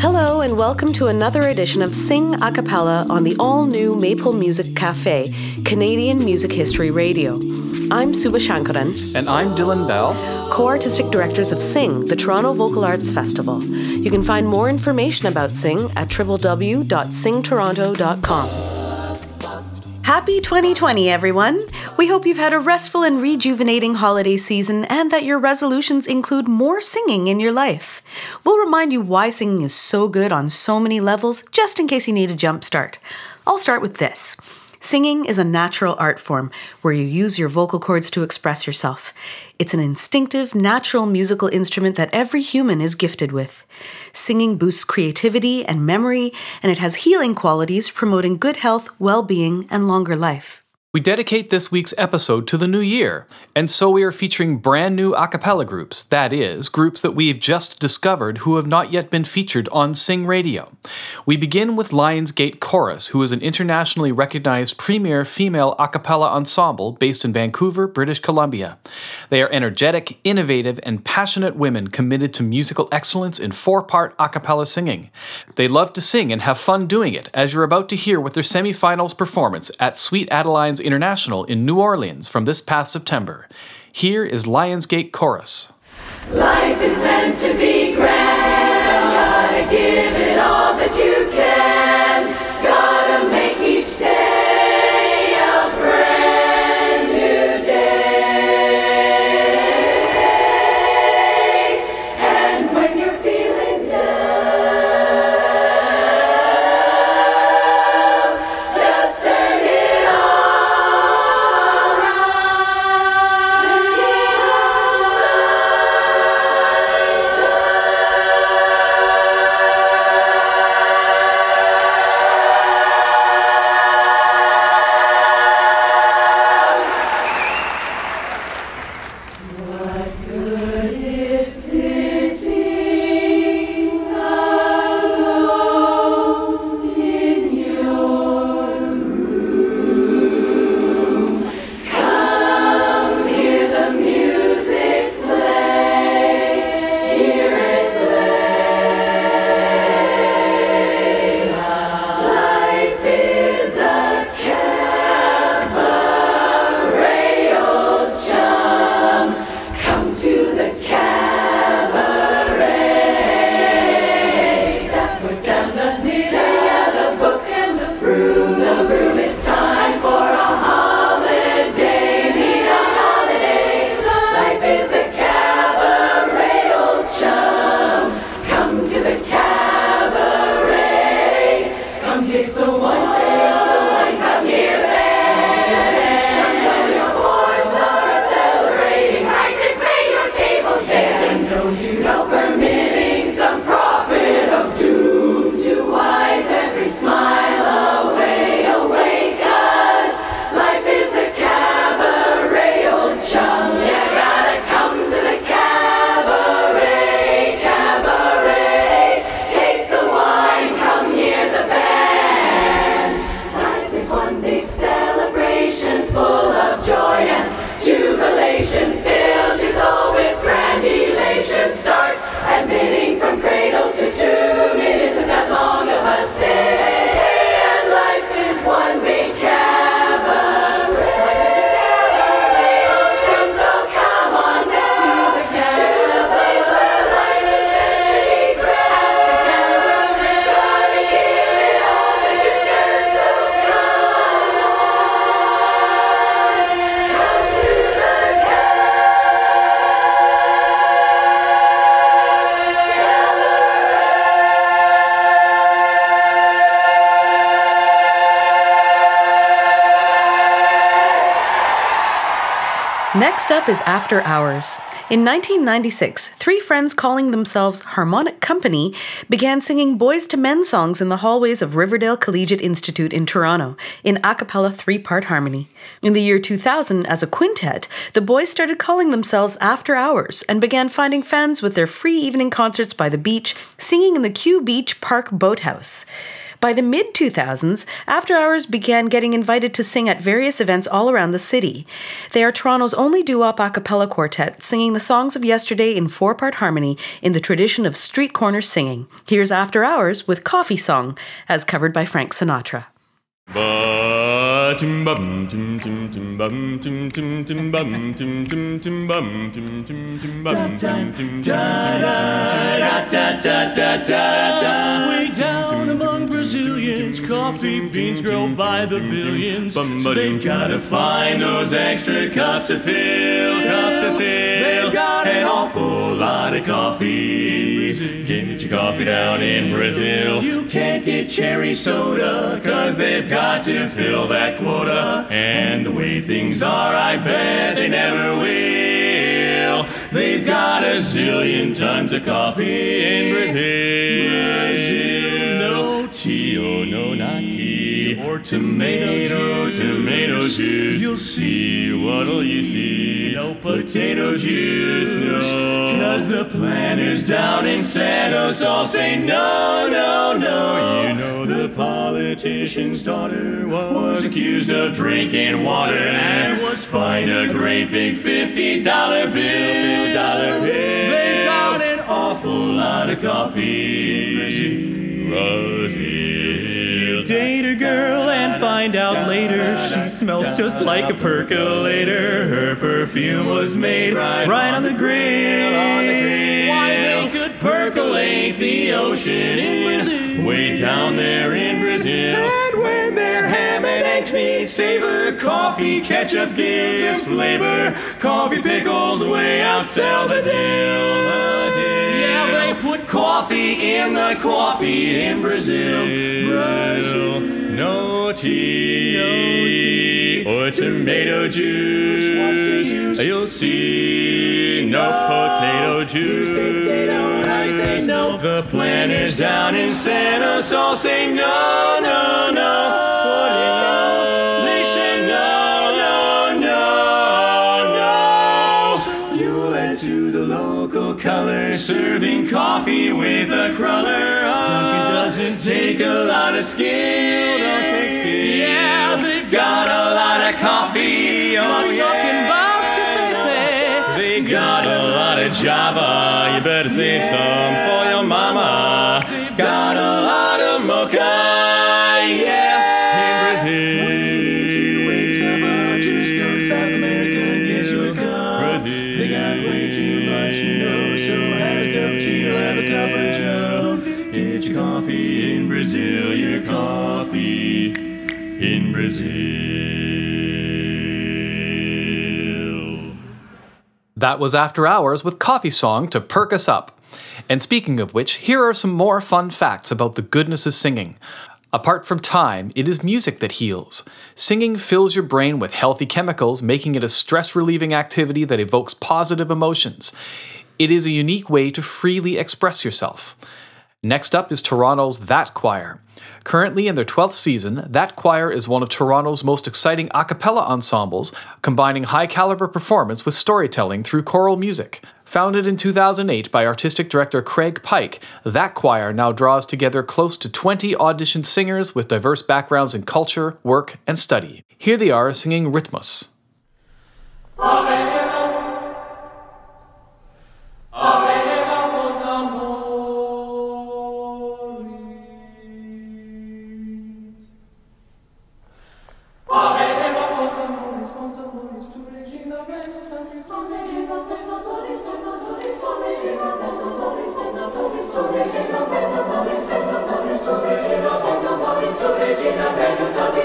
Hello, and welcome to another edition of Sing a Cappella on the all new Maple Music Cafe, Canadian Music History Radio. I'm Suba Sankaran. And I'm Dylan Bell, co artistic directors of Sing, the Toronto Vocal Arts Festival. You can find more information about Sing at www.singtoronto.com. Happy 2020, everyone! We hope you've had a restful and rejuvenating holiday season and that your resolutions include more singing in your life. We'll remind you why singing is so good on so many levels, just in case you need a jump start. I'll start with this. Singing is a natural art form where you use your vocal cords to express yourself. It's an instinctive, natural musical instrument that every human is gifted with. Singing boosts creativity and memory, and it has healing qualities promoting good health, well being, and longer life. We dedicate this week's episode to the new year, and so we are featuring brand new a cappella groups, that is, groups that we've just discovered who have not yet been featured on Sing Radio. We begin with Lion's Gate Chorus, who is an internationally recognized premier female a cappella ensemble based in Vancouver, British Columbia. They are energetic, innovative, and passionate women committed to musical excellence in four part a cappella singing. They love to sing and have fun doing it, as you're about to hear with their semifinals performance at Sweet Adelines International in New Orleans from this past September. Here is Lion's Gate Chorus. Life is meant to be grand, gotta give it all that you can, Next up is After Hours. In 1996, three friends calling themselves Harmonic Company began singing Boyz II Men songs in the hallways of Riverdale Collegiate Institute in Toronto in a cappella three part harmony. In the year 2000, as a quintet, the boys started calling themselves After Hours and began finding fans with their free evening concerts by the beach, singing in the Kew Beach Park Boathouse. By the mid 2000s, After Hours began getting invited to sing at various events all around the city. They are Toronto's only wop a cappella quartet, singing the songs of yesterday in four part harmony in the tradition of street Corner singing. Here's After Hours with Coffee Song, as covered by Frank Sinatra. Coffee beans grow by the billions. So they've gotta find those extra cups to fill, cups to fill. They've got an awful lot of coffee. Get your coffee down in Brazil. You can't get cherry soda, cause they've got to fill that quota. And the way things are, I bet they never will. They've got a zillion tons of coffee in Brazil. Brazil. No tea, no, not tea. Or tomato, tomato juice. You'll see, what'll you see? No potato juice, no. Cause the planters down in Santos all say no, no, no. You know the politician's daughter was accused of drinking water and was fined a great big $50 bill, $50 bill. They've got an awful lot of coffee. Brazil. Date a girl and find out later she smells just like a percolator. Her perfume was made right, on the grill. Why they could percolate the ocean in way down there in Brazil. And when their ham and eggs need savor, coffee ketchup gives flavor. Coffee pickles way outsell the deal. In the coffee in Brazil. Brazil. No tea, no tea, or tomato juice. You'll see no potato juice. They say potato, I say no. The planters down in Santos all say no, no, no. Local color, serving coffee with a cruller. Dunkin' ah, doesn't take a lot of skill, don't take skill. Yeah, they've got a lot of coffee. Oh, I'm talking about cafe. They got a lot of Java. You better save some for your mama. They've got a lot know. So have a cappuccino, have a cup of Joe. Get your coffee in Brazil, your coffee in Brazil. That was After Hours with Coffee Song to perk us up. And speaking of which, here are some more fun facts about the goodness of singing. Apart from time, it is music that heals. Singing fills your brain with healthy chemicals, making it a stress relieving activity that evokes positive emotions. It is a unique way to freely express yourself. Next up is Toronto's That Choir. Currently in their 12th season, That Choir is one of Toronto's most exciting a cappella ensembles, combining high caliber performance with storytelling through choral music. Founded in 2008 by artistic director Craig Pike, That Choir now draws together close to 20 auditioned singers with diverse backgrounds in culture, work, and study. Here they are singing Rhythmus. Regina Regina Venus, Satis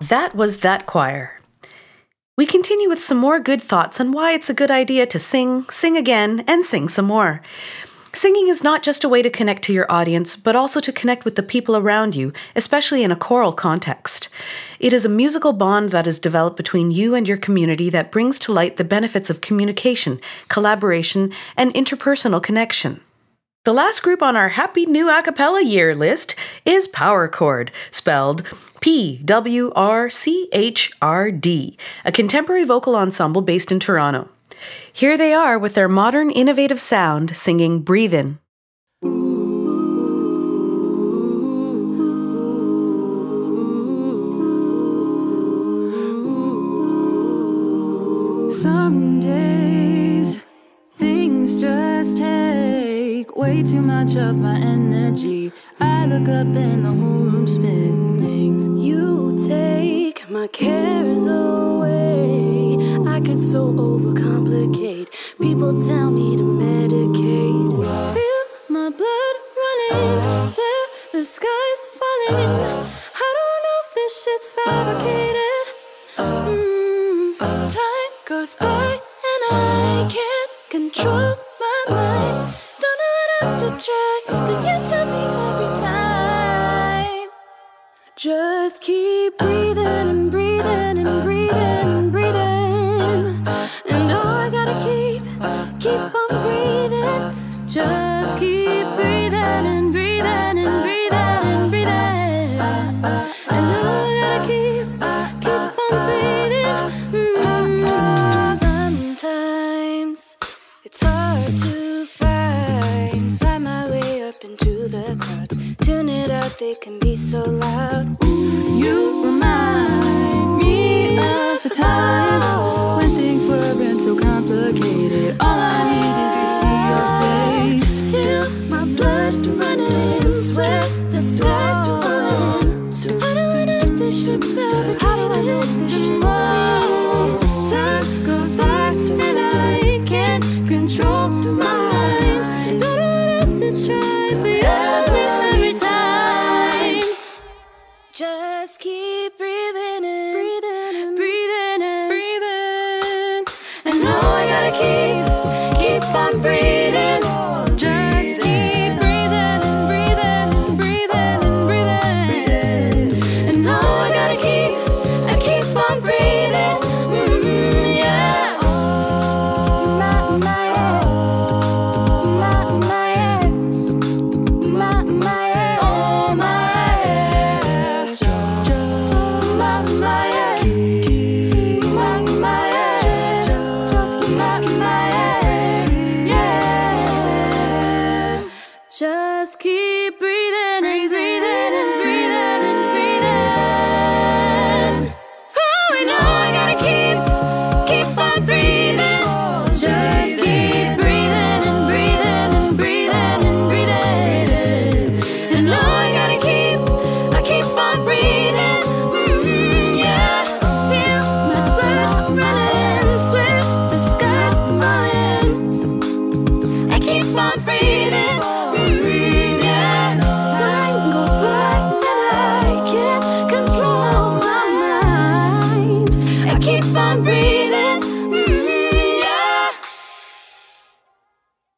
That was That Choir. We continue with some more good thoughts on why it's a good idea to sing, sing again, and sing some more. Singing is not just a way to connect to your audience, but also to connect with the people around you, especially in a choral context. It is a musical bond that is developed between you and your community that brings to light the benefits of communication, collaboration, and interpersonal connection. The last group on our Happy New Acapella Year list is Power Chord, spelled P W R C H R D, a contemporary vocal ensemble based in Toronto. Here they are with their modern, innovative sound singing Breathe In. Way too much of my energy. I look up and the whole room's spinning. You take my cares away. I could so overcomplicate. People tell me Just keep breathing it can be so loud.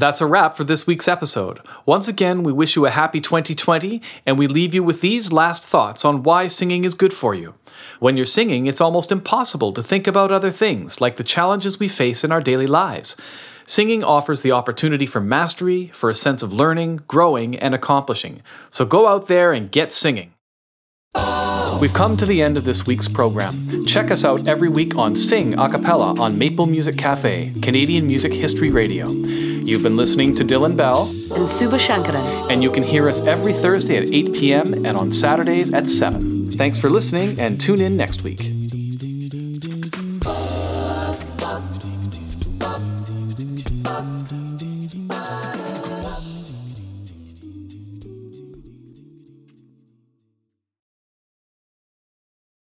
That's a wrap for this week's episode. Once again, we wish you a happy 2020, and we leave you with these last thoughts on why singing is good for you. When you're singing, it's almost impossible to think about other things, like the challenges we face in our daily lives. Singing offers the opportunity for mastery, for a sense of learning, growing, and accomplishing. So go out there and get singing. We've come to the end of this week's program. Check us out every week on Sing a cappella on Maple Music Cafe, Canadian Music History Radio. You've been listening to Dylan Bell, And Suba Sankaran. and you can hear us every Thursday at 8 p.m. and on Saturdays at 7. Thanks for listening and tune in next week.